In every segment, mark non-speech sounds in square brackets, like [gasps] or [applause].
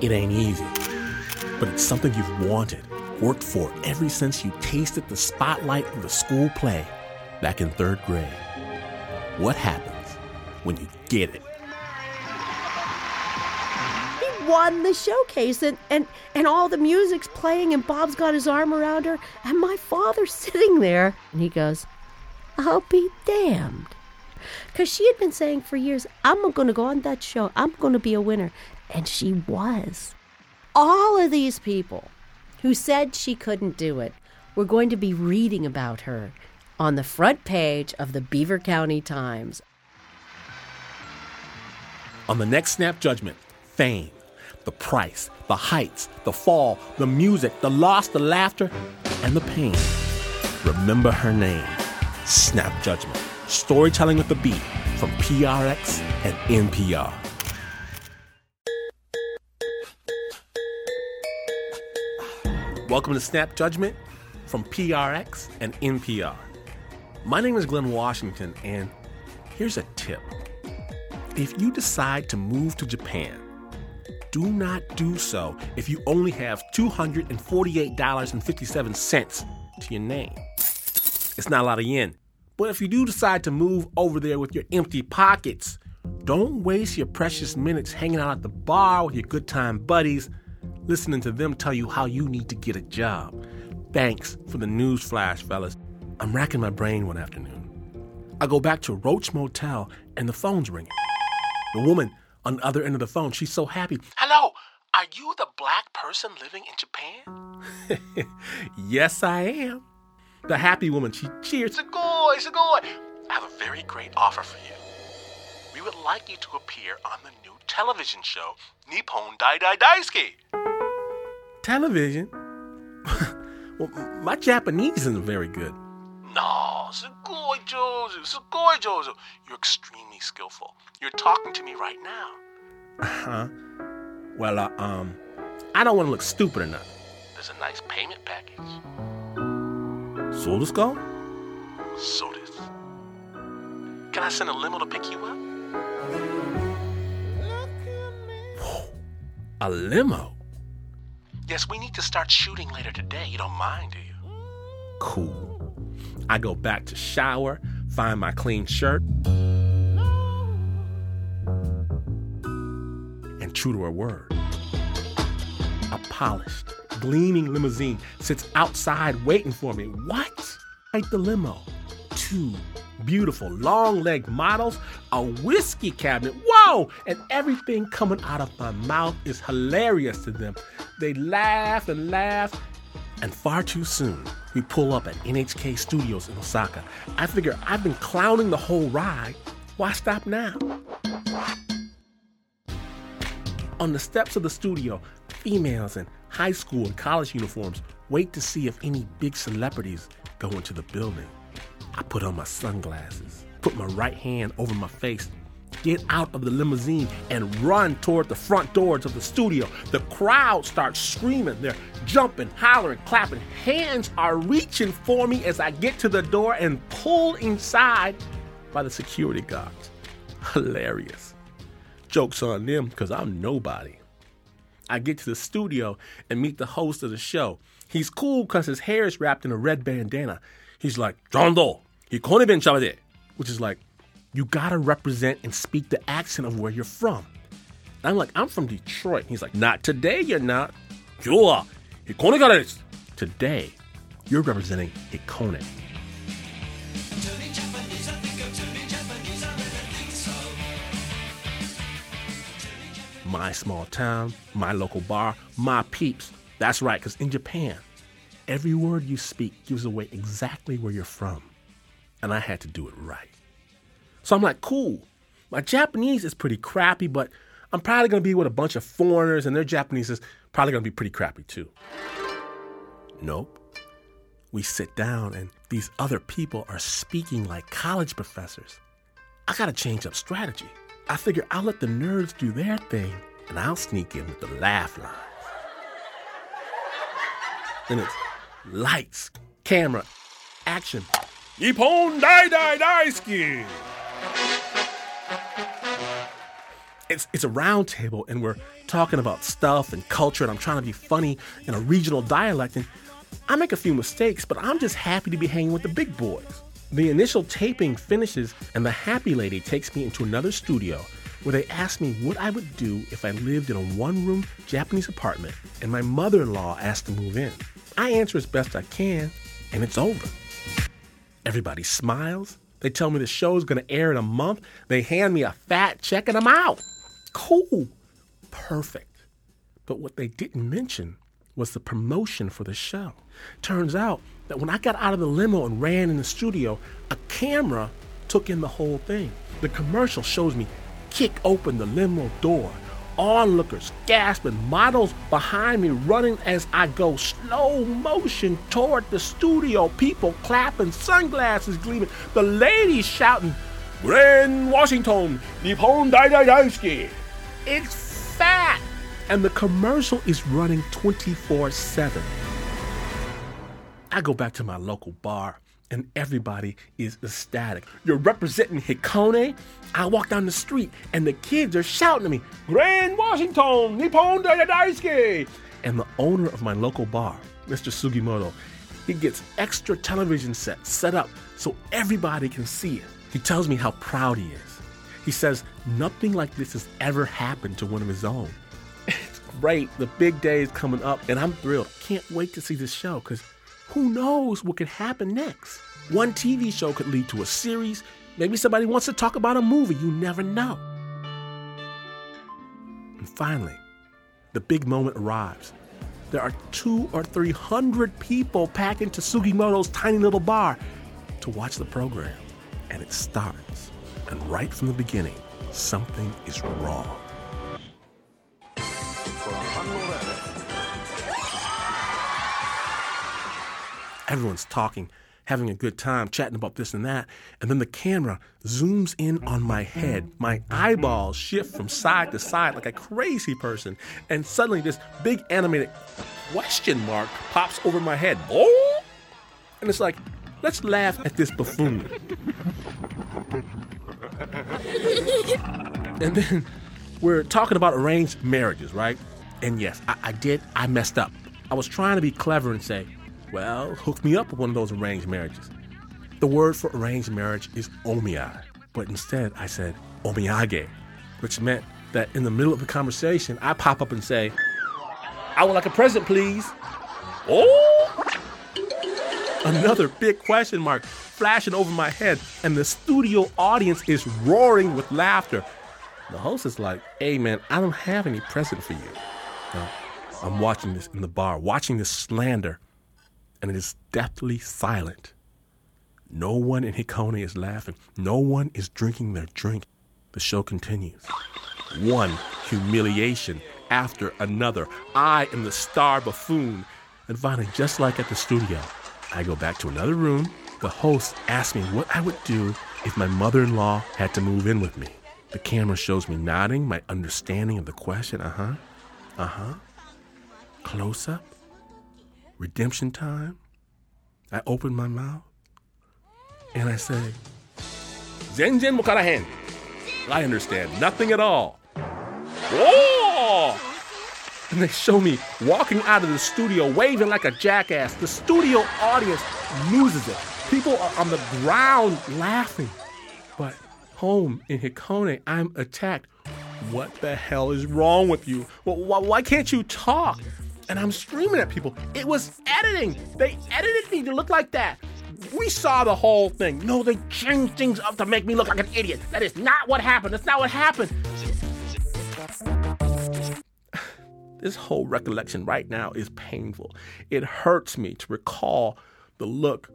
It ain't easy, but it's something you've wanted, worked for ever since you tasted the spotlight of the school play back in third grade. What happens when you get it? He won the showcase and, and, and all the music's playing and Bob's got his arm around her and my father's [laughs] sitting there and he goes, I'll be damned. Because she had been saying for years, I'm going to go on that show. I'm going to be a winner. And she was. All of these people who said she couldn't do it were going to be reading about her on the front page of the Beaver County Times. On the next Snap Judgment, fame, the price, the heights, the fall, the music, the loss, the laughter, and the pain. Remember her name. Snap Judgment. Storytelling with the beat from PRX and NPR. Welcome to Snap Judgment from PRX and NPR. My name is Glynn Washington, and here's a tip. If you decide to move to Japan, do not do so if you only have $248.57 to your name. It's not a lot of yen. But if you do decide to move over there with your empty pockets, don't waste your precious minutes hanging out at the bar with your good time buddies, listening to them tell you how you need to get a job. Thanks for the news flash, fellas. I'm racking my brain one afternoon. I go back to Roach Motel and the phone's ringing. The woman on the other end of the phone, she's so happy. Hello, are you the black person living in Japan? [laughs] yes, I am. The happy woman, she cheers. Sugoi, sugoi. I have a very great offer for you. We would like you to appear on the new television show, Nippon Dai Dai Daisuke. Television? [laughs] well, my Japanese isn't very good. No, sugoi Jozu, sugoi. You're extremely skillful. You're talking to me right now. Uh huh? Well, uh, um, I don't want to look stupid or nothing. There's a nice payment package. So this go? So this. Can I send a limo to pick you up? Whoa, a limo? Yes, we need to start shooting later today. You don't mind, do you? Cool. I go back to shower, find my clean shirt, and true to her word, a polished, gleaming limousine sits outside waiting for me. What? Right the limo. Two beautiful long legged models, a whiskey cabinet. Whoa! And everything coming out of my mouth is hilarious to them. They laugh and laugh. And far too soon, we pull up at NHK Studios in Osaka. I figure I've been clowning the whole ride. Why stop now? On the steps of the studio, females in high school and college uniforms wait to see if any big celebrities go into the building. I put on my sunglasses, put my right hand over my face, get out of the limousine, and run toward the front doors of the studio. The crowd starts screaming. They're jumping, hollering, clapping. Hands are reaching for me as I get to the door and pulled inside by the security guards. Hilarious. Joke's on them because I'm nobody. I get to the studio and meet the host of the show. He's cool because his hair is wrapped in a red bandana. He's like, John Doe, he couldn't have been which is like, you gotta represent and speak the accent of where you're from. And I'm like, I'm from Detroit. He's like, not today, you're not. You are. Hikone Today, you're representing Hikone. My small town, my local bar, my peeps. That's right, because in Japan, every word you speak gives away exactly where you're from. And I had to do it right. So I'm like, cool. My Japanese is pretty crappy, but I'm probably gonna be with a bunch of foreigners, and their Japanese is probably gonna be pretty crappy too. Nope. We sit down, and these other people are speaking like college professors. I gotta change up strategy. I figure I'll let the nerds do their thing, and I'll sneak in with the laugh lines. Then it's lights, camera, action. Nippon Dai Dai Daisuke! It's, it's a round table and we're talking about stuff and culture and I'm trying to be funny in a regional dialect and I make a few mistakes, but I'm just happy to be hanging with the big boys. The initial taping finishes and the happy lady takes me into another studio where they ask me what I would do if I lived in a one room Japanese apartment and my mother in law asked to move in. I answer as best I can and it's over. Everybody smiles. They tell me the show's gonna air in a month. They hand me a fat check and I'm out. Cool. Perfect. But what they didn't mention was the promotion for the show. Turns out that when I got out of the limo and ran in the studio, a camera took in the whole thing. The commercial shows me kick open the limo door, onlookers gasping, models behind me running as I go slow motion toward the studio, people clapping, sunglasses gleaming, the ladies shouting, Grand Washington, Nippon Dai Dai Daisuke. It's fat! And the commercial is running 24 7. I go back to my local bar and everybody is ecstatic. You're representing Hikone. I walk down the street and the kids are shouting at me, Grand Washington, Nippon Daisuke. And the owner of my local bar, Mr. Sugimoto, he gets extra television sets set up so everybody can see it. He tells me how proud he is. He says nothing like this has ever happened to one of his own. [laughs] It's great. The big day is coming up and I'm thrilled. Can't wait to see this show because who knows what could happen next? One TV show could lead to a series. Maybe somebody wants to talk about a movie. You never know. And finally, the big moment arrives. There are two or three hundred people packed into Sugimoto's tiny little bar to watch the program. And it starts. And right from the beginning, something is wrong. Everyone's talking, having a good time, chatting about this and that. And then the camera zooms in on my head. My eyeballs shift from side to side like a crazy person. And suddenly, this big animated question mark pops over my head. And it's like, let's laugh at this buffoon. [laughs] and then we're talking about arranged marriages, right? And yes, I, I did. I messed up. I was trying to be clever and say, well, hook me up with one of those arranged marriages. The word for arranged marriage is omiai, but instead I said omiyage, which meant that in the middle of the conversation, I pop up and say, I would like a present, please. Oh! Another big question mark flashing over my head, and the studio audience is roaring with laughter. The host is like, hey man, I don't have any present for you. Now, I'm watching this in the bar, watching this slander and it is deathly silent. No one in Hikone is laughing. No one is drinking their drink. The show continues. One humiliation after another. I am the star buffoon. And finally, just like at the studio, I go back to another room. The host asks me what I would do if my mother in law had to move in with me. The camera shows me nodding, my understanding of the question. Uh huh. Uh huh. Close up redemption time, I open my mouth and I say, Zenjen Mokarahen. I understand nothing at all. Oh! And [laughs] they show me walking out of the studio waving like a jackass. The studio audience loses it. People are on the ground laughing. But home in Hikone, I'm attacked. What the hell is wrong with you? Why can't you talk? and I'm screaming at people. It was editing. They edited me to look like that. We saw the whole thing. No, they changed things up to make me look like an idiot. That is not what happened. That's not what happened. This whole recollection right now is painful. It hurts me to recall the look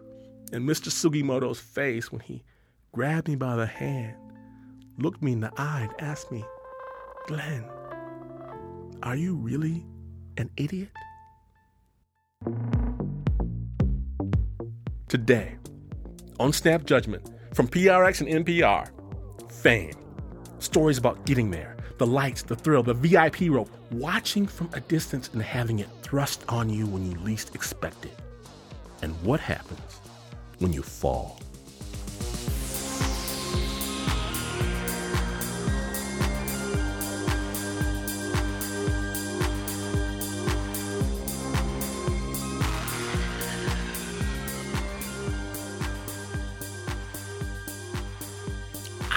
in Mr. Sugimoto's face when he grabbed me by the hand, looked me in the eye, and asked me, Glynn, are you really an idiot? Today, on Snap Judgment from PRX and NPR, Fame. Stories about getting there, the lights, the thrill, the VIP rope, watching from a distance and having it thrust on you when you least expect it. And what happens when you fall?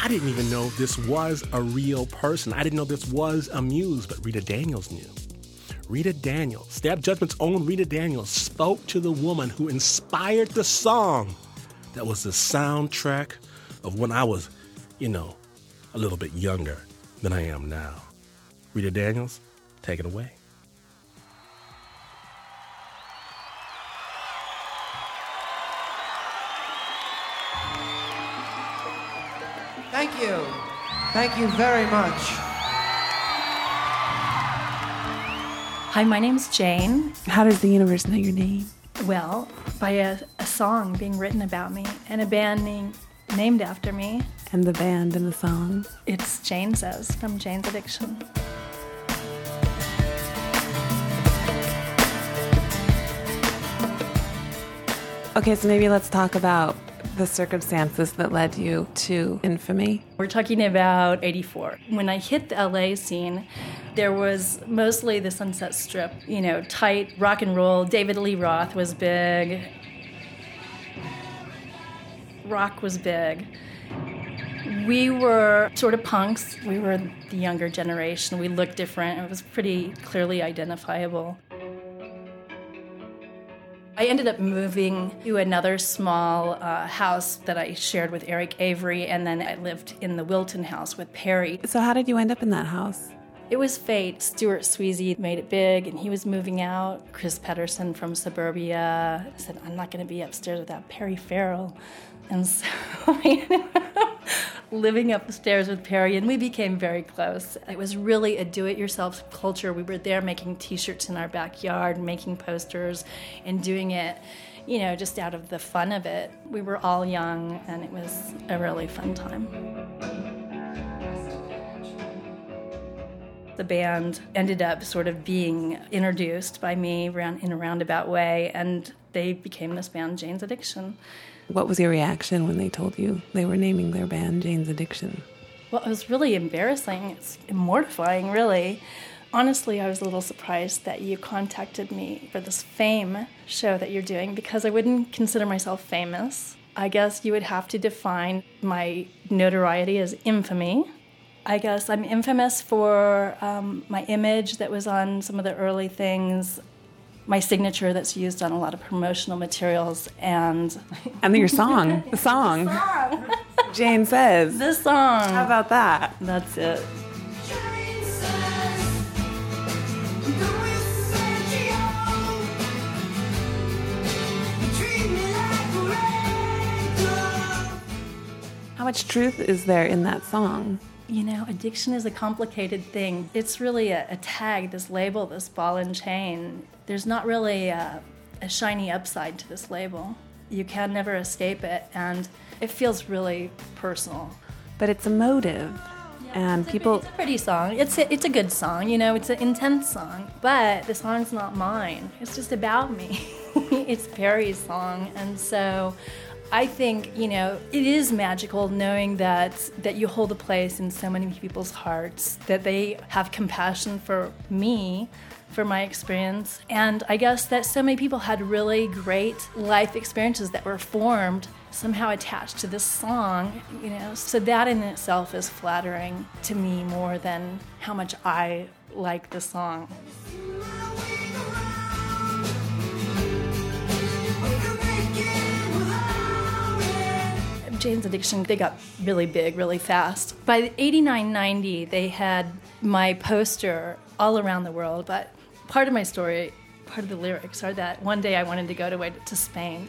I didn't even know this was a real person. I didn't know this was a muse, but Rita Daniels knew. Rita Daniels, Snap Judgment's own Rita Daniels, spoke to the woman who inspired the song that was the soundtrack of when I was, you know, a little bit younger than I am now. Rita Daniels, take it away. Thank you very much. Hi, my name's Jane. How does the universe know your name? Well, by a, a song being written about me and a band name, named after me. And the band and the song? It's Jane Says from Jane's Addiction. Okay, so maybe let's talk about the circumstances that led you to infamy? We're talking about 84. When I hit the LA scene, there was mostly the Sunset Strip, you know, tight rock and roll. David Lee Roth was big. Rock was big. We were sort of punks. We were the younger generation. We looked different. It was pretty clearly identifiable. I ended up moving to another small uh, house that I shared with Eric Avery, and then I lived in the Wilton house with Perry. So, how did you end up in that house? It was fate. Stuart Swezey made it big, and he was moving out. Chris Pedersen from Suburbia said, I'm not going to be upstairs without Perry Farrell. And so [laughs] living upstairs with Perry, and we became very close. It was really a do it yourself culture. We were there making t shirts in our backyard, making posters, and doing it, you know, just out of the fun of it. We were all young, and it was a really fun time. the band ended up sort of being introduced by me in a roundabout way, and they became this band, Jane's Addiction. What was your reaction when they told you they were naming their band Jane's Addiction? Well, it was really embarrassing. It's mortifying, really. Honestly, I was a little surprised that you contacted me for this fame show that you're doing because I wouldn't consider myself famous. I guess you would have to define my notoriety as infamy. I guess I'm infamous for um, my image that was on some of the early things my signature that's used on a lot of promotional materials and [laughs] and your song [laughs] the song, the song. jane says the song how about that that's it how much truth is there in that song you know, addiction is a complicated thing. It's really a, a, tag, this label, this ball and chain. There's not really a, a shiny upside to this label. You can never escape it, and it feels really personal. But it's a emotive. and it's people. A, it's a pretty song. It's a, it's a good song, you know, it's an intense song. But the song's not mine. It's just about me. [laughs] it's Perry's song. And so I think you know it is magical knowing that that you hold a place in so many people's hearts that they have compassion for me for my experience and I guess that so many people had really great life experiences that were formed somehow attached to this song you know so that in itself is flattering to me more than how much I like the song Jane's Addiction, they got really big really fast. By 89 90, they had my poster all around the world. But part of my story, part of the lyrics are that one day I wanted to go to, to Spain.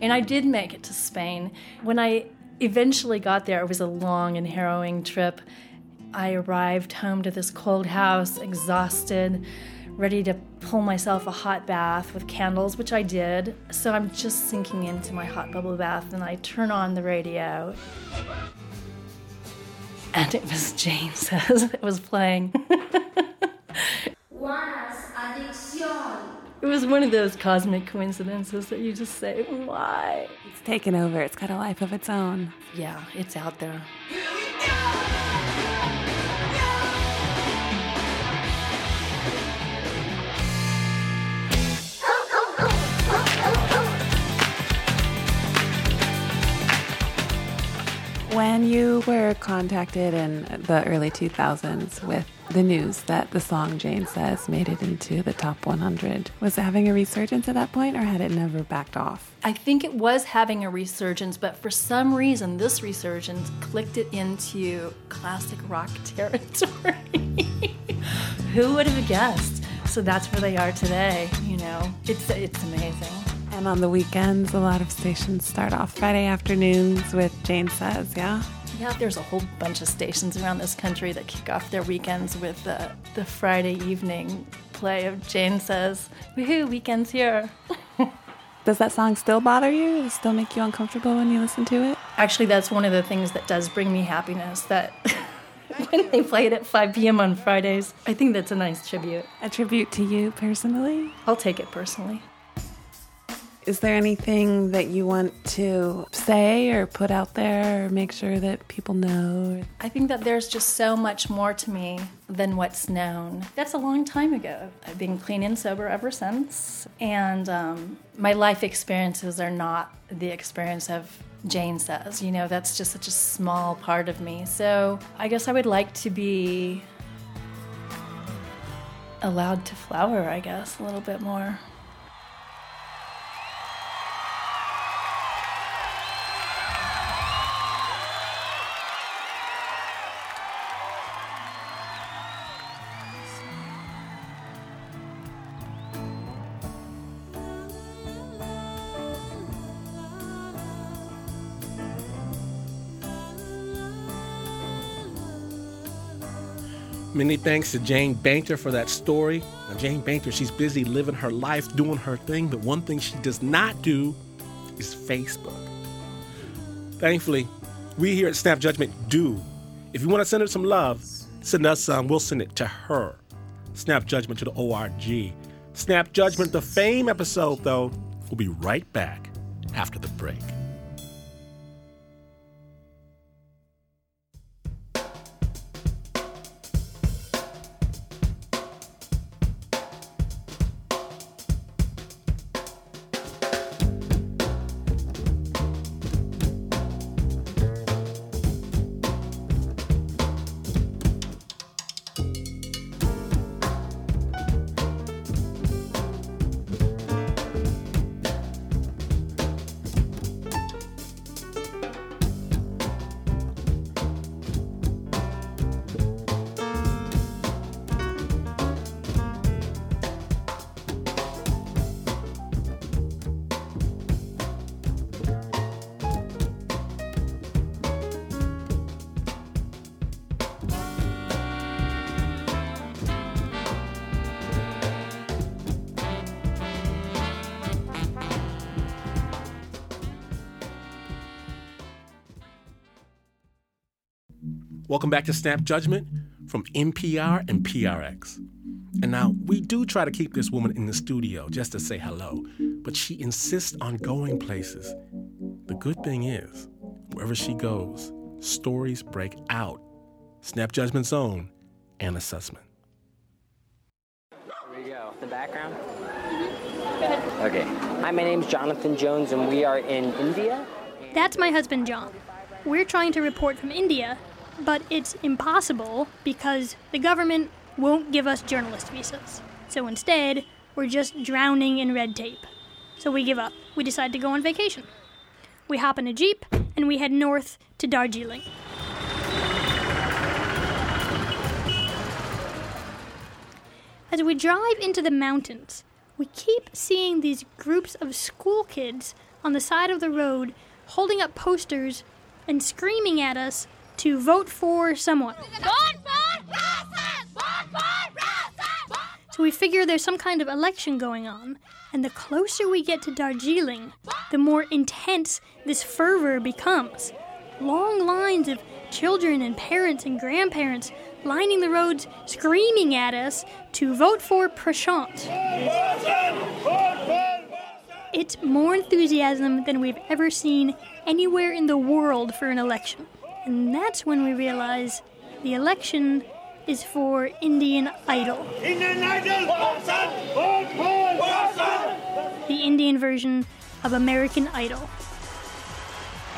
And I did make it to Spain. When I eventually got there, it was a long and harrowing trip. I arrived home to this cold house, exhausted ready to pull myself a hot bath with candles, which I did. So I'm just sinking into my hot bubble bath and I turn on the radio. And it was James [laughs] Says it was playing. it was one of those cosmic coincidences that you just say, why? It's taken over, it's got a life of its own. Yeah, it's out there. You were contacted in the early 2000s with the news that the song Jane Says made it into the top 100, was it having a resurgence at that point or had it never backed off? I think it was having a resurgence, but for some reason, this resurgence clicked it into classic rock [laughs] territory. Who would have guessed? So that's where they are today. You know, it's it's amazing. And on the weekends, a lot of stations start off Friday afternoons with Jane Says, yeah? Yeah, there's a whole bunch of stations around this country that kick off their weekends with the, the Friday evening play of Jane Says, Woohoo, weekend's here. [laughs] Does that song still bother you? Does it still make you uncomfortable when you listen to it? Actually, that's one of the things that does bring me happiness that [laughs] when they play it at 5 p.m. on Fridays, I think that's a nice tribute. A tribute to you personally? I'll take it personally. Is there anything that you want to say or put out there or make sure that people know? I think that there's just so much more to me than what's known. That's a long time ago. I've been clean and sober ever since, and um, my life experiences are not the experience of Jane says. You know, that's just such a small part of me. So I guess I would like to be allowed to flower, I guess, a little bit more. Many thanks to Jane Bainter for that story. Now, Jane Bainter, she's busy living her life, doing her thing, but one thing she does not do is Facebook. Thankfully, we here at Snap Judgment do. If you want to send her some love, send us some. We'll send it to her. Snap Judgment to the ORG. Snap Judgment, the fame episode, though. We'll be right back after the break. Back to Snap Judgment from NPR and PRX. And now, we do try to keep this woman in the studio just to say hello, but she insists on going places. The good thing is, wherever she goes, stories break out. Snap Judgment's own Anna Sussman. Here we go. The background? Okay. Hi, my name's Jonathan Jones, and we are in India. That's my husband, John. We're trying to report from India, but it's impossible because the government won't give us journalist visas. So instead, we're just drowning in red tape. So we give up. We decide to go on vacation. We hop in a Jeep and we head north to Darjeeling. As we drive into the mountains, we keep seeing these groups of school kids on the side of the road holding up posters and screaming at us to vote for someone. So we figure there's some kind of election going on, and the closer we get to Darjeeling, the more intense this fervor becomes. Long lines of children and parents and grandparents lining the roads screaming at us to vote for Prashant. It's more enthusiasm than we've ever seen anywhere in the world for an election. And that's when we realize the election is for Indian Idol. Indian Idol! Vote for The Indian version of American Idol.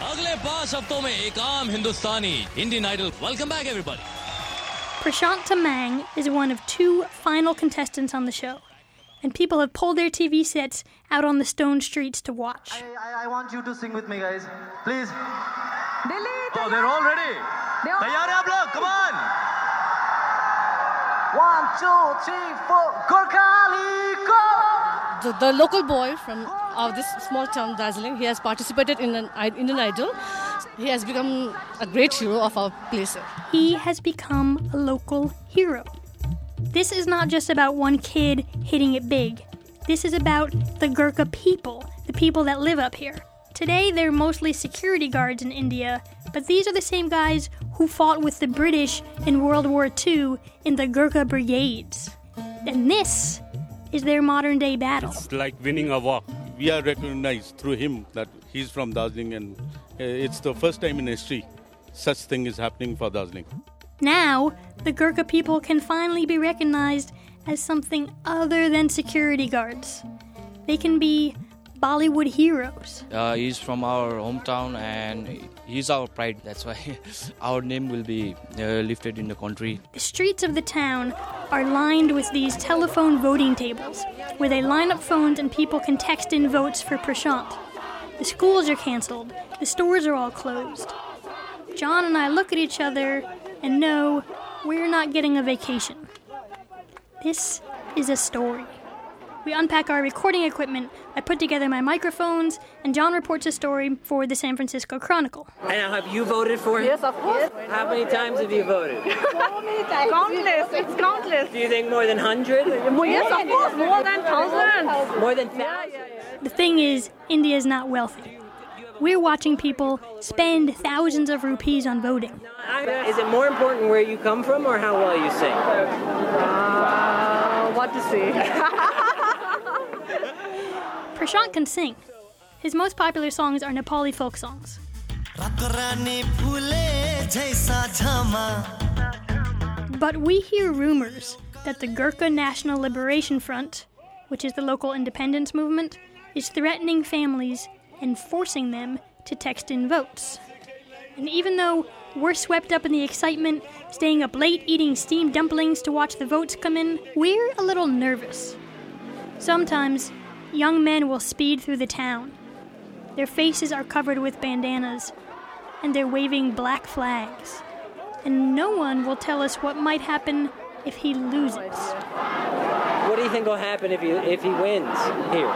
अगले पांच हफ्तों में एक आम हिंदुस्तानी Indian Idol welcome back everybody Prashant Tamang is one of two final contestants on the show, and people have pulled their TV sets out on the stone streets to watch. I, I, I want you to sing with me, guys. Please. Oh, they're all ready. तैयार हैं आप लोग? Come on. One, two, three, four. Gorkhaliko. the, the local boy from of this small town, Darjeeling, he has participated in an I- Indian Idol. He has become a great hero of our place. He has become a local hero. This is not just about one kid hitting it big. This is about the Gurkha people, the people that live up here. Today, they're mostly security guards in India, but these are the same guys who fought with the British in World War II in the Gurkha brigades. And this is their modern day battle. It's like winning a war. We are recognized through him that he's from Darjeeling, and uh, it's the first time in history such thing is happening for Darjeeling. Now, the Gurkha people can finally be recognized as something other than security guards. They can be Bollywood heroes. Uh, he's from our hometown and he's our pride. That's why [laughs] our name will be uh, lifted in the country. The streets of the town are lined with these telephone voting tables where they line up phones and people can text in votes for Prashant. The schools are canceled, the stores are all closed. John and I look at each other and know we're not getting a vacation. This is a story. We unpack our recording equipment, I put together my microphones, and John reports a story for the San Francisco Chronicle. And have you voted for him? Yes, of course. How many times have you voted? So many times. Countless. It's countless. Do you think more than 100? Yes, of course. More than thousands. More than thousands? The thing is, India is not wealthy. We're watching people spend thousands of rupees on voting. Is it more important where you come from or how well you sing? Uh, what to say? [laughs] Prashant can sing. His most popular songs are Nepali folk songs. But we hear rumors that the Gurkha National Liberation Front, which is the local independence movement, is threatening families and forcing them to text in votes. And even though we're swept up in the excitement, staying up late eating steamed dumplings to watch the votes come in, we're a little nervous. Sometimes, young men will speed through the town. Their faces are covered with bandanas, and they're waving black flags. And no one will tell us what might happen if he loses. What do you think will happen if he, if he wins here?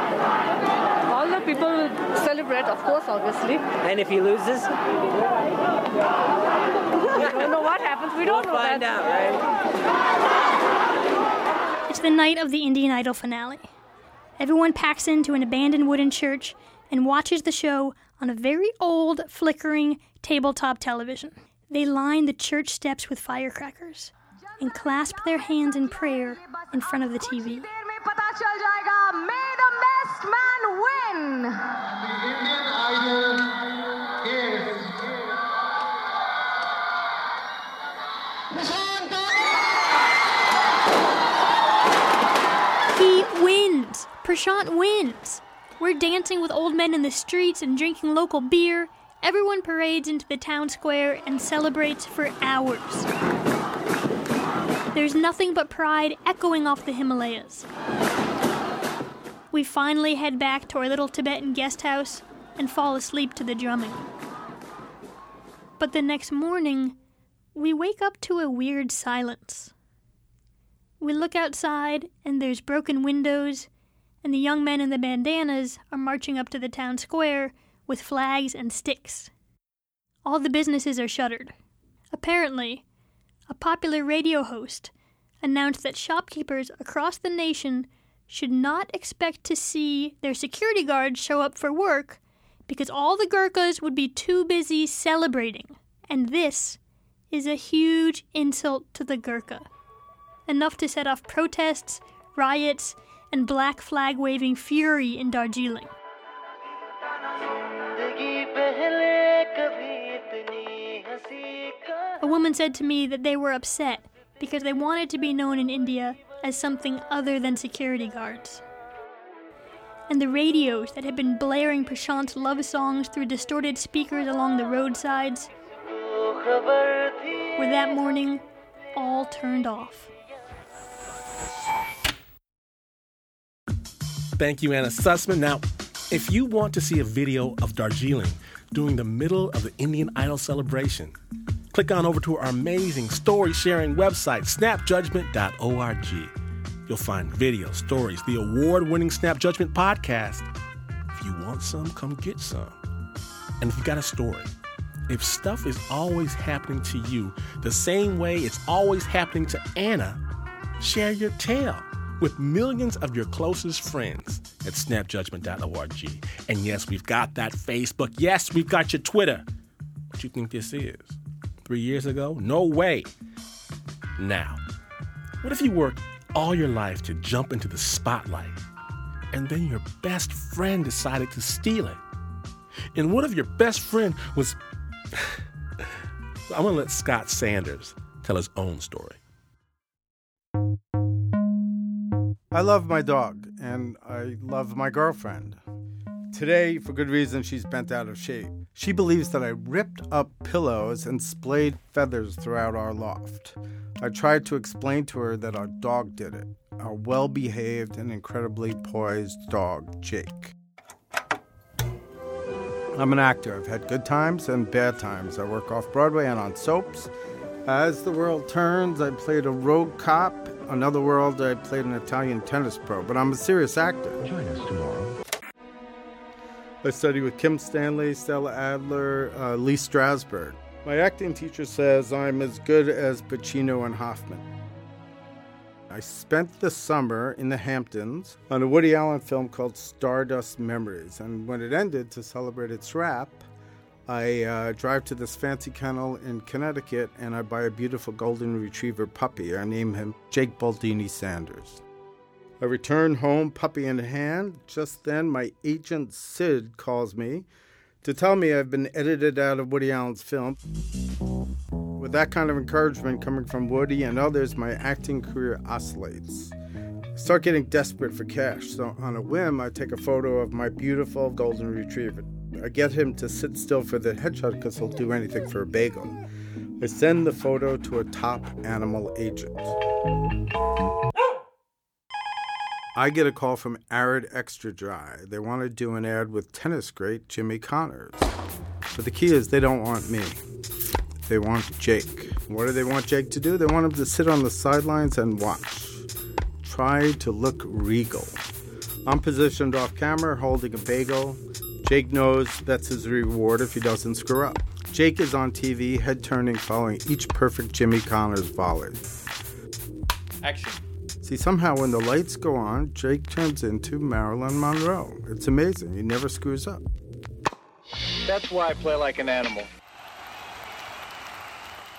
All the people will celebrate, of course, obviously. And if he loses? We don't know what happens. We don't we'll know find that. out, right? It's the night of the Indian Idol finale. Everyone packs into an abandoned wooden church and watches the show on a very old, flickering tabletop television. They line the church steps with firecrackers and clasp their hands in prayer in front of the TV. Prashant wins! We're dancing with old men in the streets and drinking local beer. Everyone parades into the town square and celebrates for hours. There's nothing but pride echoing off the Himalayas. We finally head back to our little Tibetan guest house and fall asleep to the drumming. But the next morning, we wake up to a weird silence. We look outside, and there's broken windows, and the young men in the bandanas are marching up to the town square with flags and sticks. All the businesses are shuttered. Apparently, a popular radio host announced that shopkeepers across the nation should not expect to see their security guards show up for work because all the Gurkhas would be too busy celebrating. And this is a huge insult to the Gurkha. Enough to set off protests, riots, and black flag waving fury in Darjeeling. A woman said to me that they were upset because they wanted to be known in India as something other than security guards. and the radios that had been blaring Prashant's love songs through distorted speakers along the roadsides were that morning all turned off. Thank you, Anna Sussman. Now, if you want to see a video of Darjeeling during the middle of the Indian Idol celebration, click on over to our amazing story sharing website, snapjudgment.org. You'll find videos, stories, the award winning Snap Judgment podcast. If you want some, come get some. And if you've got a story, if stuff is always happening to you the same way it's always happening to Anna, share your tale with millions of your closest friends at snapjudgment.org. And yes, we've got that Facebook. Yes, we've got your Twitter. What do you think this is? Three years ago? No way. Now, what if you worked all your life to jump into the spotlight and then your best friend decided to steal it? And what if your best friend was. [laughs] I'm going to let Scott Sanders tell his own story. I love my dog and I love my girlfriend. Today, for good reason, she's bent out of shape. She believes that I ripped up pillows and splayed feathers throughout our loft. I tried to explain to her that our dog did it, our well behaved and incredibly poised dog, Jake. I'm an actor. I've had good times and bad times. I work off Broadway and on soaps. As the world turns, I played a rogue cop. Another world, I played an Italian tennis pro, but I'm a serious actor. Join us tomorrow. I studied with Kim Stanley, Stella Adler, uh, Lee Strasberg. My acting teacher says I'm as good as Pacino and Hoffman. I spent the summer in the Hamptons on a Woody Allen film called Stardust Memories, and when it ended, to celebrate its wrap, I uh, drive to this fancy kennel in Connecticut and I buy a beautiful golden retriever puppy. I name him Jake Baldini Sanders. I return home, puppy in hand. Just then, my agent Sid calls me to tell me I've been edited out of Woody Allen's film. With that kind of encouragement coming from Woody and others, my acting career oscillates. I start getting desperate for cash, so on a whim, I take a photo of my beautiful golden retriever. I get him to sit still for the headshot because he'll do anything for a bagel. I send the photo to a top animal agent. I get a call from Arrid Extra Dry. They want to do an ad with tennis great Jimmy Connors. But the key is they don't want me. They want Jake. What do they want Jake to do? They want him to sit on the sidelines and watch. Try to look regal. I'm positioned off camera holding a bagel. Jake knows that's his reward if he doesn't screw up. Jake is on TV, head turning, following each perfect Jimmy Connors volley. Action. See, somehow when the lights go on, Jake turns into Marilyn Monroe. It's amazing. He never screws up. That's why I play like an animal.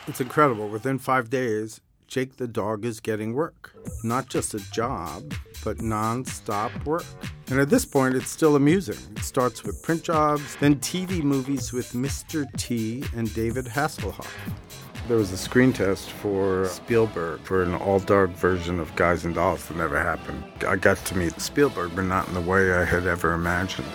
It's incredible. Within five days, Jake the dog is getting work. Not just a job, but non stop work. And at this point, it's still amusing. It starts with print jobs, then TV movies with Mr. T and David Hasselhoff. There was a screen test for Spielberg for an all dog version of Guys and Dolls that never happened. I got to meet Spielberg, but not in the way I had ever imagined.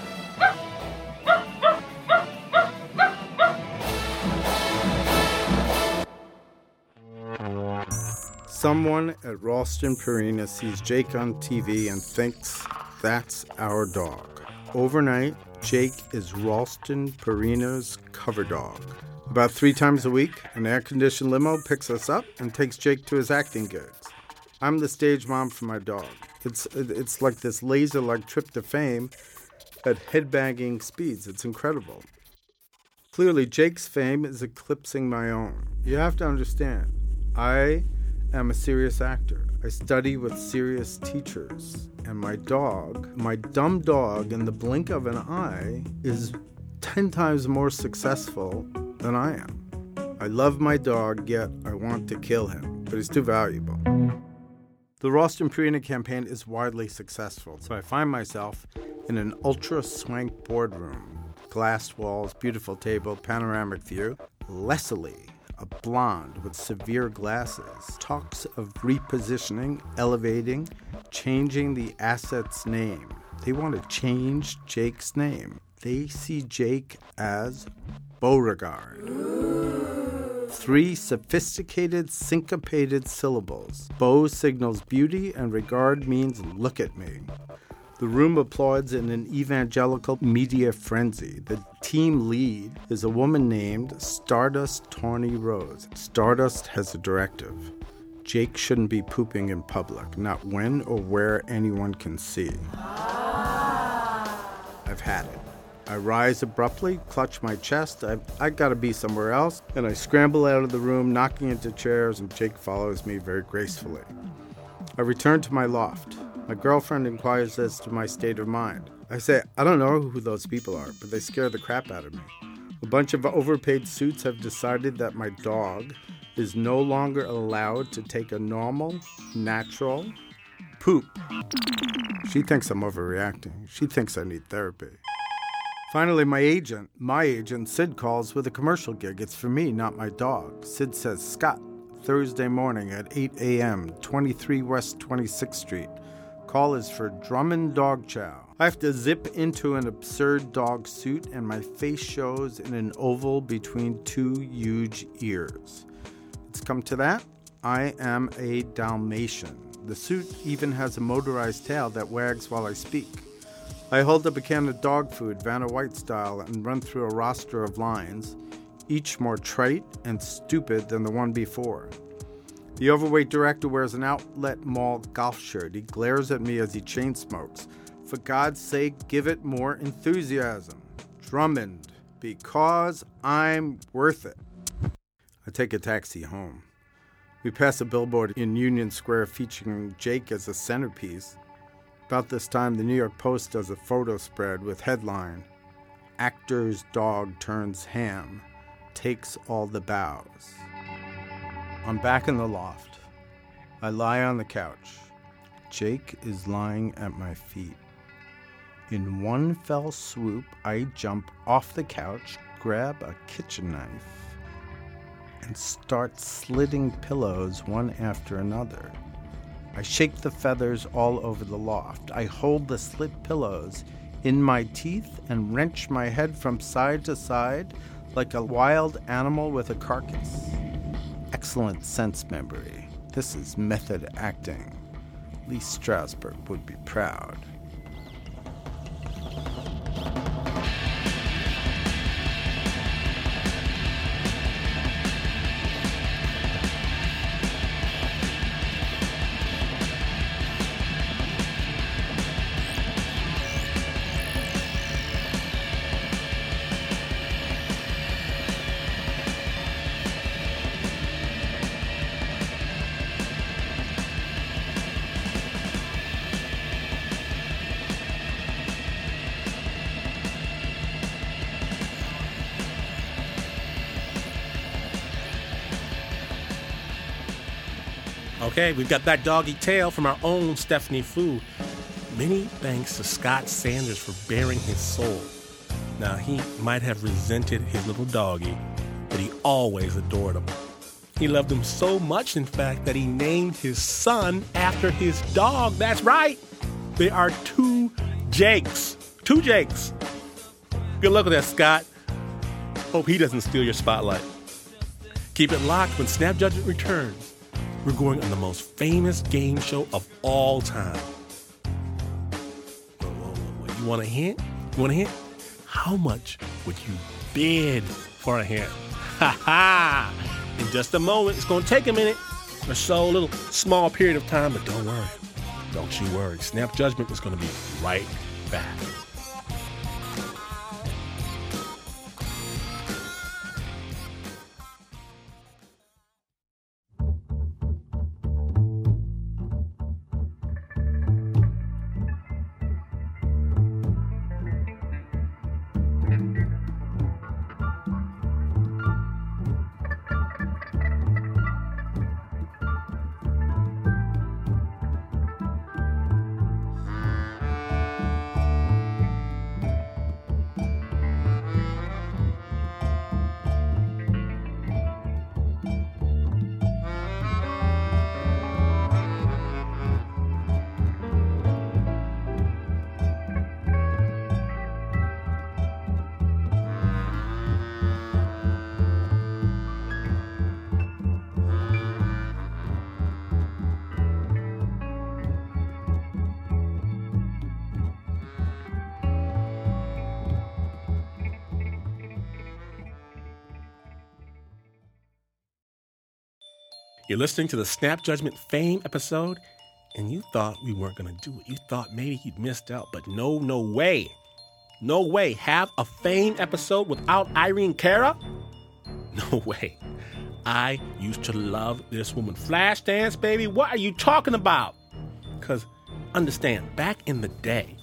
Someone at Ralston Purina sees Jake on TV and thinks that's our dog. Overnight, Jake is Ralston Purina's cover dog. About three times a week, an air conditioned limo picks us up and takes Jake to his acting gigs. I'm the stage mom for my dog. It's, it's like this laser like trip to fame at headbanging speeds. It's incredible. Clearly, Jake's fame is eclipsing my own. You have to understand, I am a serious actor. I study with serious teachers. And my dog, my dumb dog, in the blink of an eye, is 10 times more successful than I am. I love my dog, yet I want to kill him, but he's too valuable. The Ralston Purina campaign is widely successful, so I find myself in an ultra swank boardroom. Glass walls, beautiful table, panoramic view. Leslie, a blonde with severe glasses, talks of repositioning, elevating, changing the asset's name. They want to change Jake's name. They see Jake as Beauregard. Three sophisticated, syncopated syllables. Beau signals beauty, and regard means look at me. The room applauds in an evangelical media frenzy. The team lead is a woman named Stardust Tawny Rose. Stardust has a directive. Jake shouldn't be pooping in public, not when or where anyone can see. I've had it. I rise abruptly, clutch my chest. I've, I gotta be somewhere else, and I scramble out of the room, knocking into chairs, and Jake follows me very gracefully. I return to my loft. My girlfriend inquires as to my state of mind. I say, I don't know who those people are, but they scare the crap out of me. A bunch of overpaid suits have decided that my dog is no longer allowed to take a normal, natural poop. She thinks I'm overreacting. She thinks I need therapy. Finally, my agent, my agent, Sid calls with a commercial gig. It's for me, not my dog. Sid says, Scott, Thursday morning at 8 a.m., 23 West 26th Street. Call is for Drummond Dog Chow. I have to zip into an absurd dog suit, and my face shows in an oval between two huge ears. It's come to that. I am a Dalmatian. The suit even has a motorized tail that wags while I speak. I hold up a can of dog food, Vanna White style, and run through a roster of lines, each more trite and stupid than the one before. The overweight director wears an outlet mall golf shirt. He glares at me as he chain smokes. For God's sake, give it more enthusiasm. Drummond, because I'm worth it. I take a taxi home. We pass a billboard in Union Square featuring Jake as a centerpiece. About this time, the New York Post does a photo spread with headline Actor's dog turns ham, takes all the bows. I'm back in the loft. I lie on the couch. Jake is lying at my feet. In one fell swoop, I jump off the couch, grab a kitchen knife, and start slitting pillows one after another. I shake the feathers all over the loft. I hold the slit pillows in my teeth and wrench my head from side to side like a wild animal with a carcass. Excellent sense memory. This is method acting. Lee Strasberg would be proud. Okay, we've got that doggy tale from our own Stephanie Fu. Many thanks to Scott Sanders for bearing his soul. Now, he might have resented his little doggy, but he always adored him. He loved him so much, in fact, that he named his son after his dog. That's right. There are two Jakes. Two Jakes. Good luck with that, Scott. Hope he doesn't steal your spotlight. Keep it locked when Snap Judgment returns. We're going on the most famous game show of all time. You want a hint? You want a hint? How much would you bid for a hint? Ha ha! In just a moment, it's going to take a minute or so, a little small period of time, but don't worry. Don't you worry. Snap Judgment is going to be right back. You're listening to the Snap Judgment Fame episode, and you thought we weren't going to do it. You thought maybe you'd missed out, but no, no way. No way. Have a Fame episode without Irene Cara? [laughs] No way. I used to love this woman. Flashdance, baby, what are you talking about? Because understand, back in the day,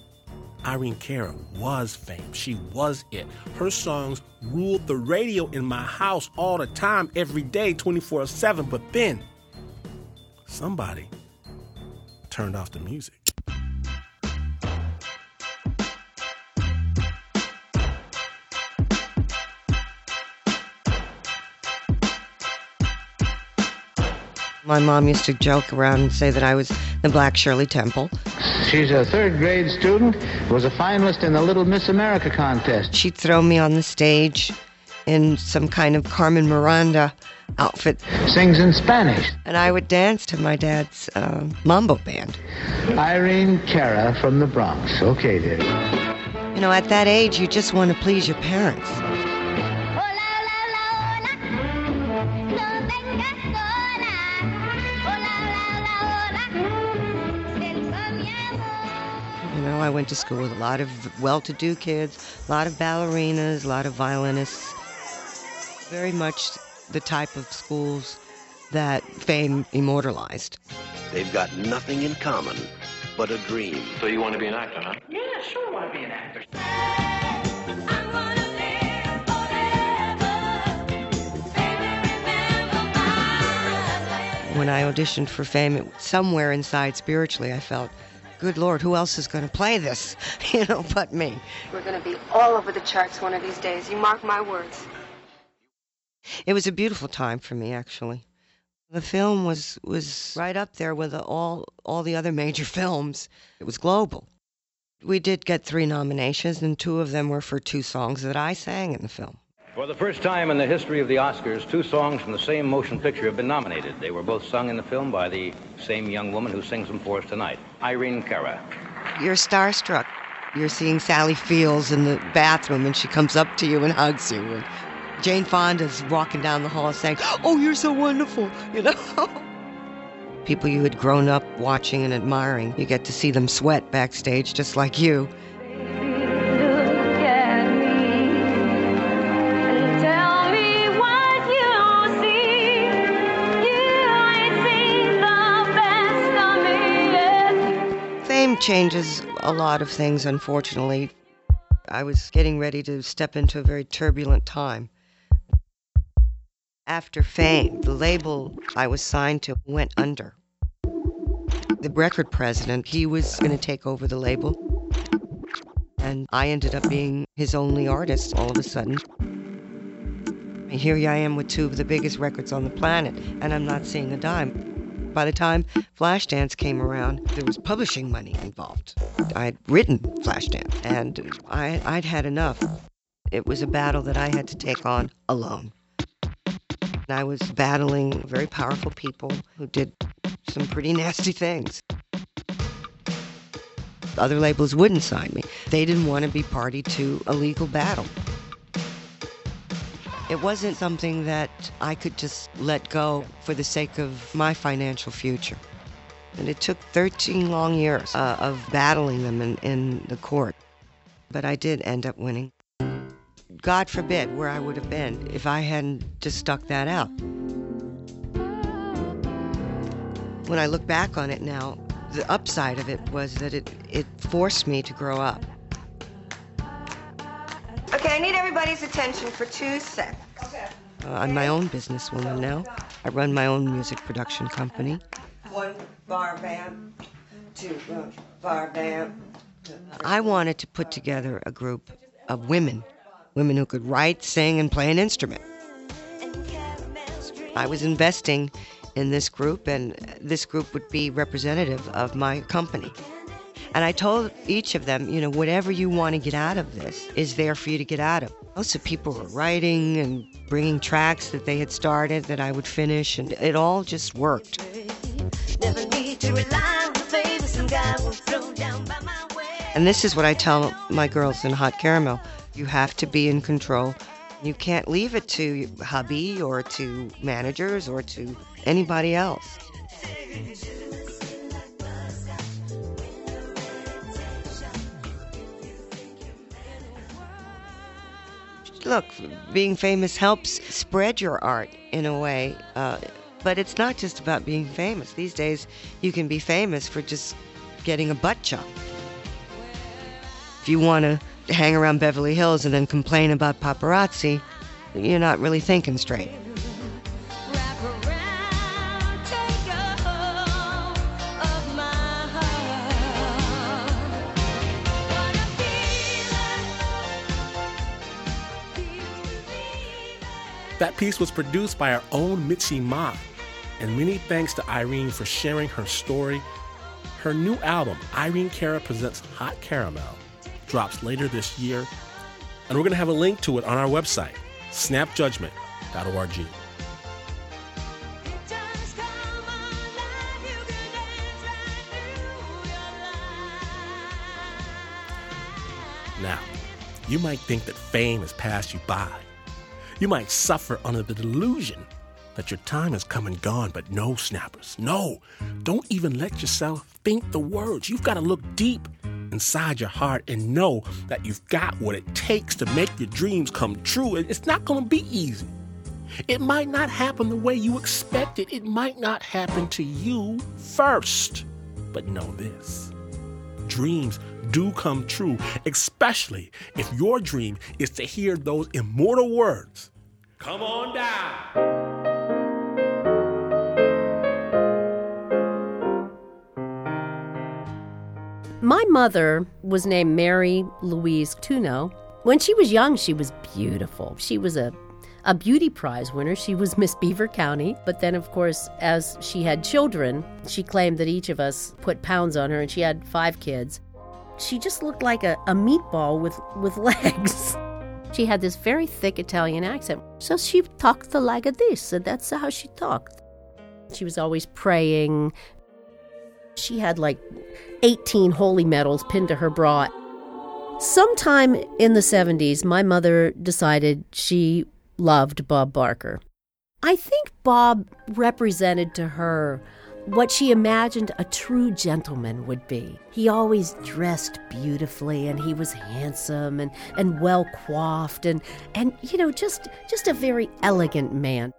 Irene Cara was fame. She was it. Her songs ruled the radio in my house all the time, every day, 24 7. But then, somebody turned off the music. My mom used to joke around and say that I was the Black Shirley Temple. She's a third grade student, was a finalist in the Little Miss America contest. She'd throw me on the stage in some kind of Carmen Miranda outfit. Sings in Spanish. And I would dance to my dad's uh, mambo band. Irene Cara from the Bronx. Okay, dear. You know, at that age, you just want to please your parents. Know, I went to school with a lot of well to do kids, a lot of ballerinas, a lot of violinists. Very much the type of schools that fame immortalized. They've got nothing in common but a dream. So you want to be an actor, huh? Yeah, sure, I want to be an actor. When I auditioned for fame, it, somewhere inside spiritually, I felt, good Lord, who else is going to play this? [laughs] You know, but me. We're going to be all over the charts one of these days. You mark my words. It was a beautiful time for me, actually. The film was was right up there with all all the other major [laughs] films. It was global. We did get three nominations, and two of them were for two songs that I sang in the film. For the first time in the history of the Oscars, two songs from the same motion picture have been nominated. They were both sung in the film by the same young woman who sings them for us tonight, Irene Cara. You're starstruck. You're seeing Sally Fields in the bathroom, and she comes up to you and hugs you. And Jane Fonda's walking down the hall saying, "Oh, you're so wonderful," you know. [laughs] People you had grown up watching and admiring, you get to see them sweat backstage just like you. Fame changes a lot of things, unfortunately. I was getting ready to step into a very turbulent time. After Fame, the label I was signed to went under. The record president, he was going to take over the label. And I ended up being his only artist all of a sudden. And here I am with two of the biggest records on the planet, and I'm not seeing a dime. By the time Flashdance came around, there was publishing money involved. I'd written Flashdance, and I, I'd had enough. It was a battle that I had to take on alone. I was battling very powerful people who did some pretty nasty things. Other labels wouldn't sign me. They didn't want to be party to a legal battle. It wasn't something that I could just let go for the sake of my financial future. And it took 13 long years uh, of battling them in, in the court. But I did end up winning. God forbid where I would have been if I hadn't just stuck that out. When I look back on it now, the upside of it was that it, it forced me to grow up. Okay, I need everybody's attention for two seconds. Okay. Uh, I'm my own businesswoman now. I run my own music production company. One bar band, two uh, bar band. I wanted to put together a group of women, women who could write, sing, and play an instrument. I was investing in this group, and this group would be representative of my company. And I told each of them, you know, whatever you want to get out of this is there for you to get out of. Of people were writing and bringing tracks that they had started that I would finish, and it all just worked. And this is what I tell my girls in Hot Caramel you have to be in control. You can't leave it to hubby or to managers or to anybody else. Look, being famous helps spread your art in a way, uh, but it's not just about being famous. These days, you can be famous for just getting a butt job. If you want to hang around Beverly Hills and then complain about paparazzi, you're not really thinking straight. Piece was produced by our own Mitzi Ma, and many thanks to Irene for sharing her story. Her new album, Irene Cara Presents Hot Caramel, drops later this year, and we're going to have a link to it on our website, snapjudgment.org. Now, you might think that fame has passed you by. You might suffer under the delusion that your time has come and gone, but no, snappers. No, don't even let yourself think the words. You've got to look deep inside your heart and know that you've got what it takes to make your dreams come true. It's not going to be easy. It might not happen the way you expected. It might not happen to you first. But know this dreams do come true, especially if your dream is to hear those immortal words Come on down. My mother was named Mary Louise Tuno. When she was young, she was beautiful. She was a a beauty prize winner. She was Miss Beaver County. But then, of course, as she had children, she claimed that each of us put pounds on her, and she had five kids. She just looked like a, a meatball with, with [laughs] legs. She had this very thick Italian accent. So she talked like this, and that's how she talked. She was always praying. She had like 18 holy medals pinned to her bra. Sometime in the 70s, my mother decided she loved Bob Barker. I think Bob represented to her what she imagined a true gentleman would be. He always dressed beautifully and he was handsome and, and well coiffed and, and you know just just a very elegant man.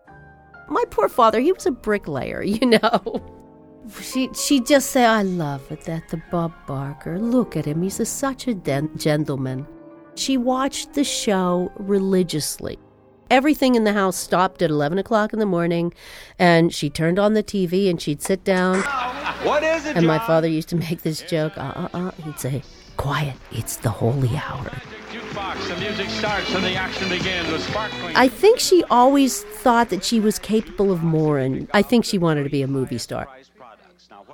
My poor father, he was a bricklayer, [laughs] you know. She she just say, "I love it that the Bob Barker. Look at him; he's a, such a den- gentleman." She watched the show religiously. Everything in the house stopped at 11 o'clock in the morning, and she turned on the TV and she'd sit down. What is it, And my John? father used to make this joke. Uh, uh, uh. He'd say, "Quiet! It's the holy hour." Jukebox, the music starts and the action begins with sparkling. I think she always thought that she was capable of more, and I think she wanted to be a movie star.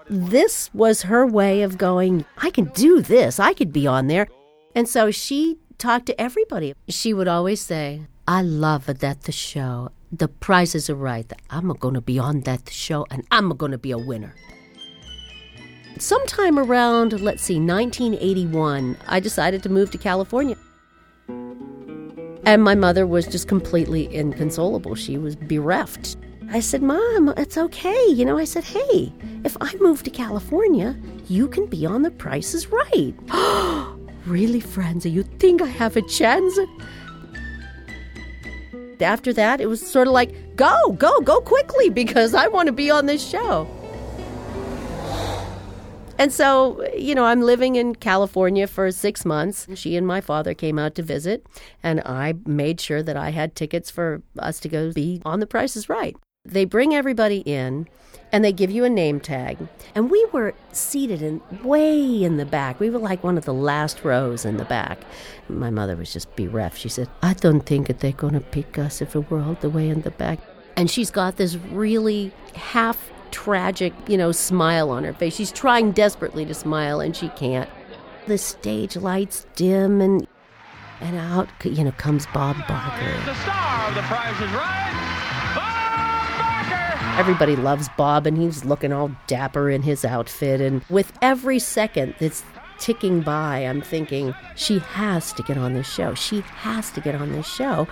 This was her way of going, I can do this, I could be on there. And so she talked to everybody. She would always say, I love that the show, the prizes are right. I'm going to be on that show and I'm going to be a winner. Sometime around, let's see, 1981, I decided to move to California. And my mother was just completely inconsolable. She was bereft. I said, Mom, it's okay. You know, I said, hey, if I move to California, you can be on the Price is Right. [gasps] really, Franza, you think I have a chance? After that, it was sort of like, go, go, go quickly because I want to be on this show. And so, you know, I'm living in California for six months. She and my father came out to visit, and I made sure that I had tickets for us to go be on The Price is Right. They bring everybody in, and they give you a name tag. And we were seated in way in the back. We were like one of the last rows in the back. My mother was just bereft. She said, I don't think that they're going to pick us if we're all the way in the back. And she's got this really half tragic, you know, smile on her face. She's trying desperately to smile and she can't. The stage lights dim and and out, you know, comes Bob Barker. The star of the prize is right. Everybody loves Bob and he's looking all dapper in his outfit and with every second that's ticking by, I'm thinking she has to get on this show. She has to get on this show.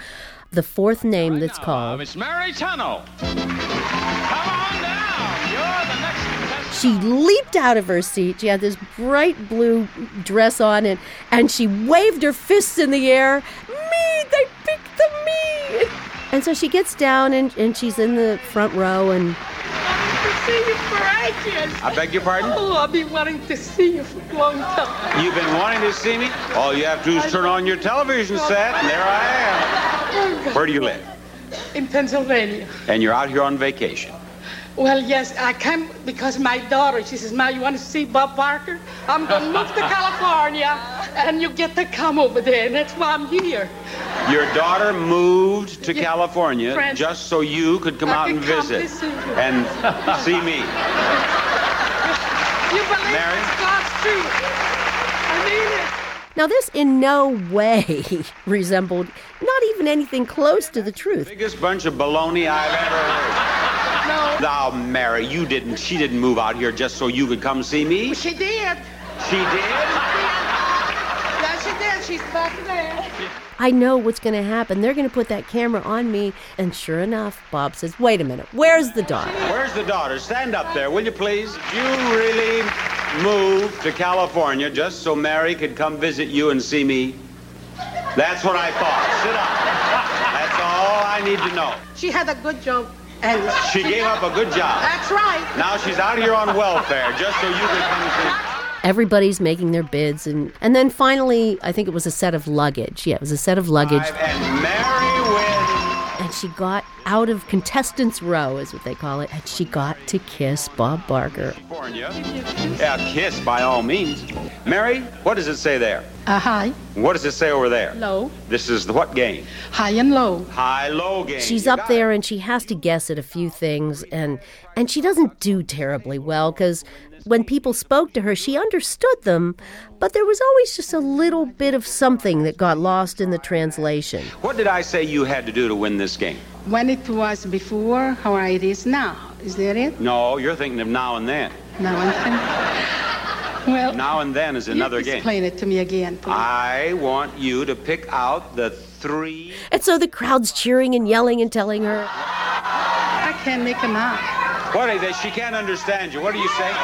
The fourth name that's called Miss Mary Tunnell. Come on down. You're the next. she leaped out of her seat. She had this bright blue dress on, and, and she waved her fists in the air. Me! And so she gets down, and, and she's in the front row, and see you for ages. I beg your pardon? Oh, I've been wanting to see you for a long time. You've been wanting to see me? All you have to do is turn on your television set, and there I am. Where do you live? In Pennsylvania. And you're out here on vacation. Well, yes, I came because my daughter, she says, Ma, you want to see Bob Barker? I'm going to move to California, and you get to come over there, and that's why I'm here. Your daughter moved to Yeah. California Friends. just so you could come I out and come visit visit and see me. [laughs] You believe Mary? it's God's truth. I mean it. now this in no way [laughs] resembled not even anything close to the truth. Biggest bunch of baloney I've ever heard. No. Now, Mary, you didn't. She didn't move out here just so you could come see me. She did. She did. Yes, she did. She's back there. I know what's going to happen. They're going to put that camera on me, and sure enough, Bob says, "Wait a minute, where's the daughter?" Where's the daughter? Stand up there, will you please? You really moved to California just so Mary could come visit you and see me? That's what I thought. Sit up. That's all I need to know. She had a good job. And She gave up a good job. That's right. Now she's out here on welfare just so you could come see. Everybody's making their bids, and and then finally, I think it was a set of luggage. Yeah, it was a set of luggage, And Mary wins. And she got out of contestants' row, is what they call it, and she got to kiss Bob Barker. California. Yeah, kiss by all means. Mary, what does it say there? Uh, high, What does it say over there? low, This is the what game? high and low. High low game. She's You up got there and she has to guess at a few things and and she doesn't do terribly well cuz when people spoke to her she understood them but there was always just a little bit of something that got lost in the translation. What did I say you had to do to win this game? When it was before, how it is now. Is that it? No, you're thinking of now and then. Now and then. Well, Now and then is another you game. explain it to me again, please. I want you to pick out the three. And so the crowd's cheering and yelling and telling her I can't make them out. What are they? She can't understand you. What are you saying?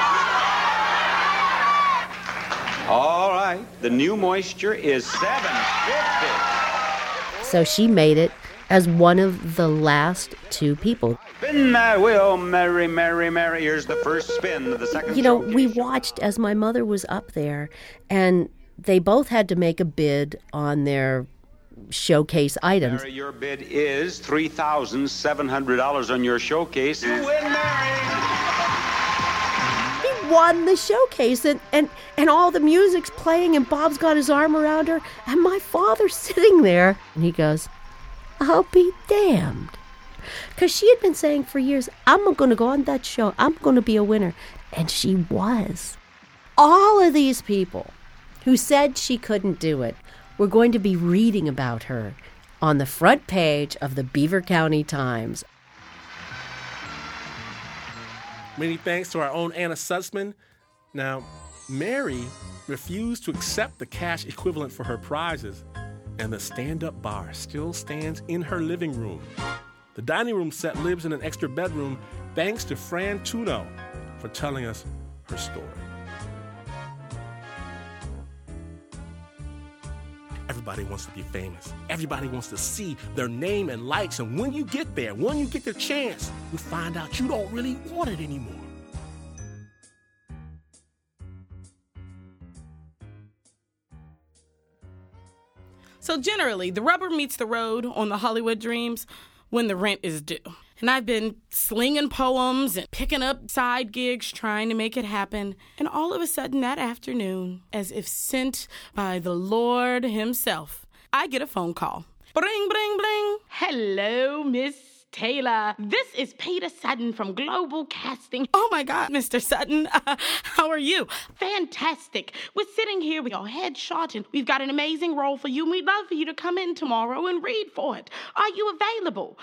All right. The new moisture is 750. so she made it as one of the last two people. Spin that wheel, Mary, Mary, Mary. Here's the first spin of the second You know, we watched as my mother was up there, and they both had to make a bid on their showcase items. Mary, your bid is $3,700 on your showcase. You win, Mary. He won the showcase, and, and, and all the music's playing, and Bob's got his arm around her, and my father's [laughs] sitting there, and he goes, I'll be damned. Because she had been saying for years, I'm going to go on that show, I'm going to be a winner. And she was. All of these people who said she couldn't do it were going to be reading about her on the front page of the Beaver County Times. Many thanks to our own Anna Sussman. Now, Mary refused to accept the cash equivalent for her prizes, and the stand up bar still stands in her living room. The dining room set lives in an extra bedroom thanks to Fran Tuno for telling us her story. Everybody wants to be famous. Everybody wants to see their name and likes. And when you get there, when you get the chance, you find out you don't really want it anymore. So generally, the rubber meets the road on the Hollywood Dreams when the rent is due. And I've been slinging poems and picking up side gigs trying to make it happen. And all of a sudden that afternoon, as if sent by the Lord Himself, I get a phone call. Bring, bring, bring. Hello, Miss Taylor. This is Peter Sutton from Global Casting. Oh my God, Mr. Sutton. [laughs] how are you? Fantastic. We're sitting here with your headshot and we've got an amazing role for you and we'd love for you to come in tomorrow and read for it. Are you available?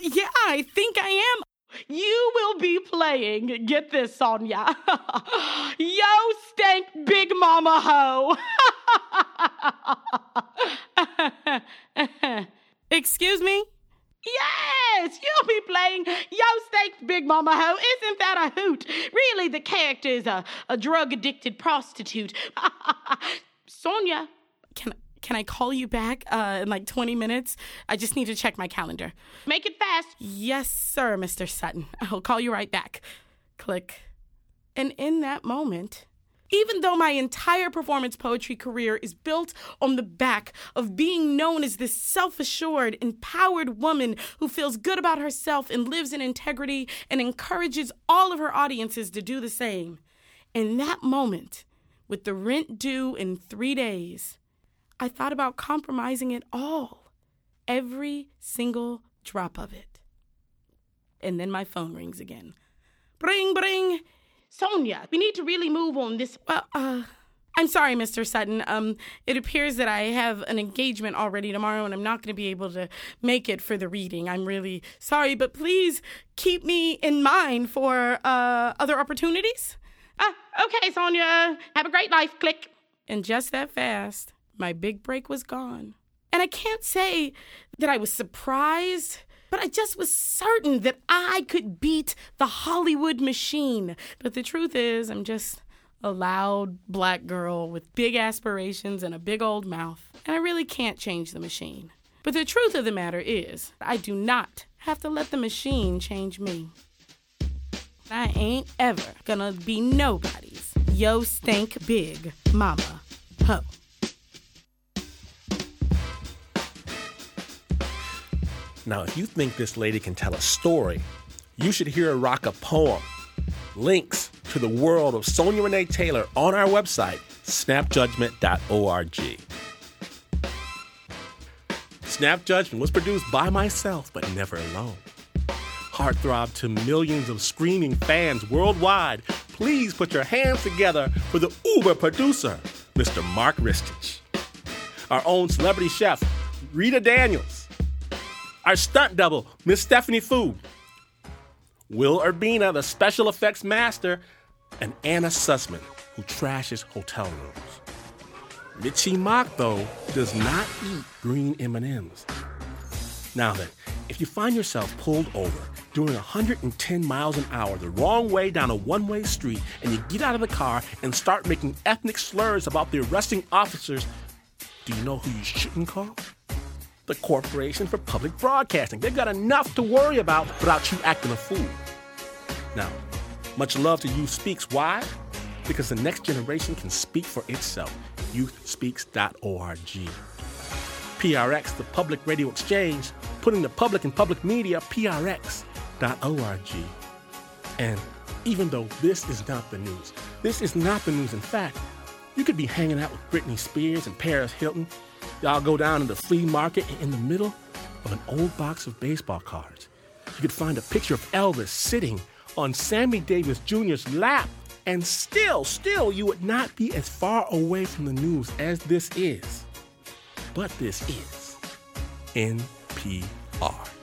Yeah, I think I am. You will be playing, get this, Sonia. [laughs] Yo, stank big mama ho. [laughs] Excuse me? Yes, you'll be playing Yo Steaks Big Mama Ho. Isn't that a hoot? Really, the character is a, a drug addicted prostitute. [laughs] Sonia, can can I call you back uh, in like 20 minutes? I just need to check my calendar. Make it fast. Yes, sir, Mr. Sutton. [laughs] I'll call you right back. Click. And in that moment, even though my entire performance poetry career is built on the back of being known as this self assured, empowered woman who feels good about herself and lives in integrity and encourages all of her audiences to do the same, in that moment, with the rent due in three days, I thought about compromising it all, every single drop of it. And then my phone rings again. Bring, bring. Sonia, we need to really move on this. Well, uh, I'm sorry, Mr. Sutton. Um, it appears that I have an engagement already tomorrow, and I'm not going to be able to make it for the reading. I'm really sorry, but please keep me in mind for uh, other opportunities. Ah, okay, Sonia. Have a great life. Click. And just that fast, my big break was gone. And I can't say that I was surprised but I just was certain that I could beat the Hollywood machine. But the truth is, I'm just a loud black girl with big aspirations and a big old mouth, and I really can't change the machine. But the truth of the matter is, I do not have to let the machine change me. I ain't ever gonna be nobody's yo stank big mama ho. Now, if you think this lady can tell a story, you should hear her rock a poem. Links to the world of Sonia Renee Taylor on our website, snapjudgment.org. Snap Judgment was produced by myself, but never alone. Heartthrob to millions of screaming fans worldwide, please put your hands together for the uber producer, Mr. Mark Ristich. Our own celebrity chef, Rita Daniels our stunt double, Miss Stephanie Fu. Will Urbina, the special effects master, and Anna Sussman, who trashes hotel rooms. Mitzi Mock, though, does not eat green M&Ms. Now then, if you find yourself pulled over doing 110 miles an hour the wrong way down a one-way street and you get out of the car and start making ethnic slurs about the arresting officers, do you know who you shouldn't call? The Corporation for Public Broadcasting. They've got enough to worry about without you acting a fool. Now, much love to Youth Speaks. Why? Because the next generation can speak for itself. YouthSpeaks.org. PRX, the Public Radio Exchange, putting the public in public media, PRX.org. And even though this is not the news, this is not the news. In fact, you could be hanging out with Britney Spears and Paris Hilton Y'all go down in the flea market in the middle of an old box of baseball cards. You could find a picture of Elvis sitting on Sammy Davis Jr.'s lap, and still, still, you would not be as far away from the news as this is. But this is NPR.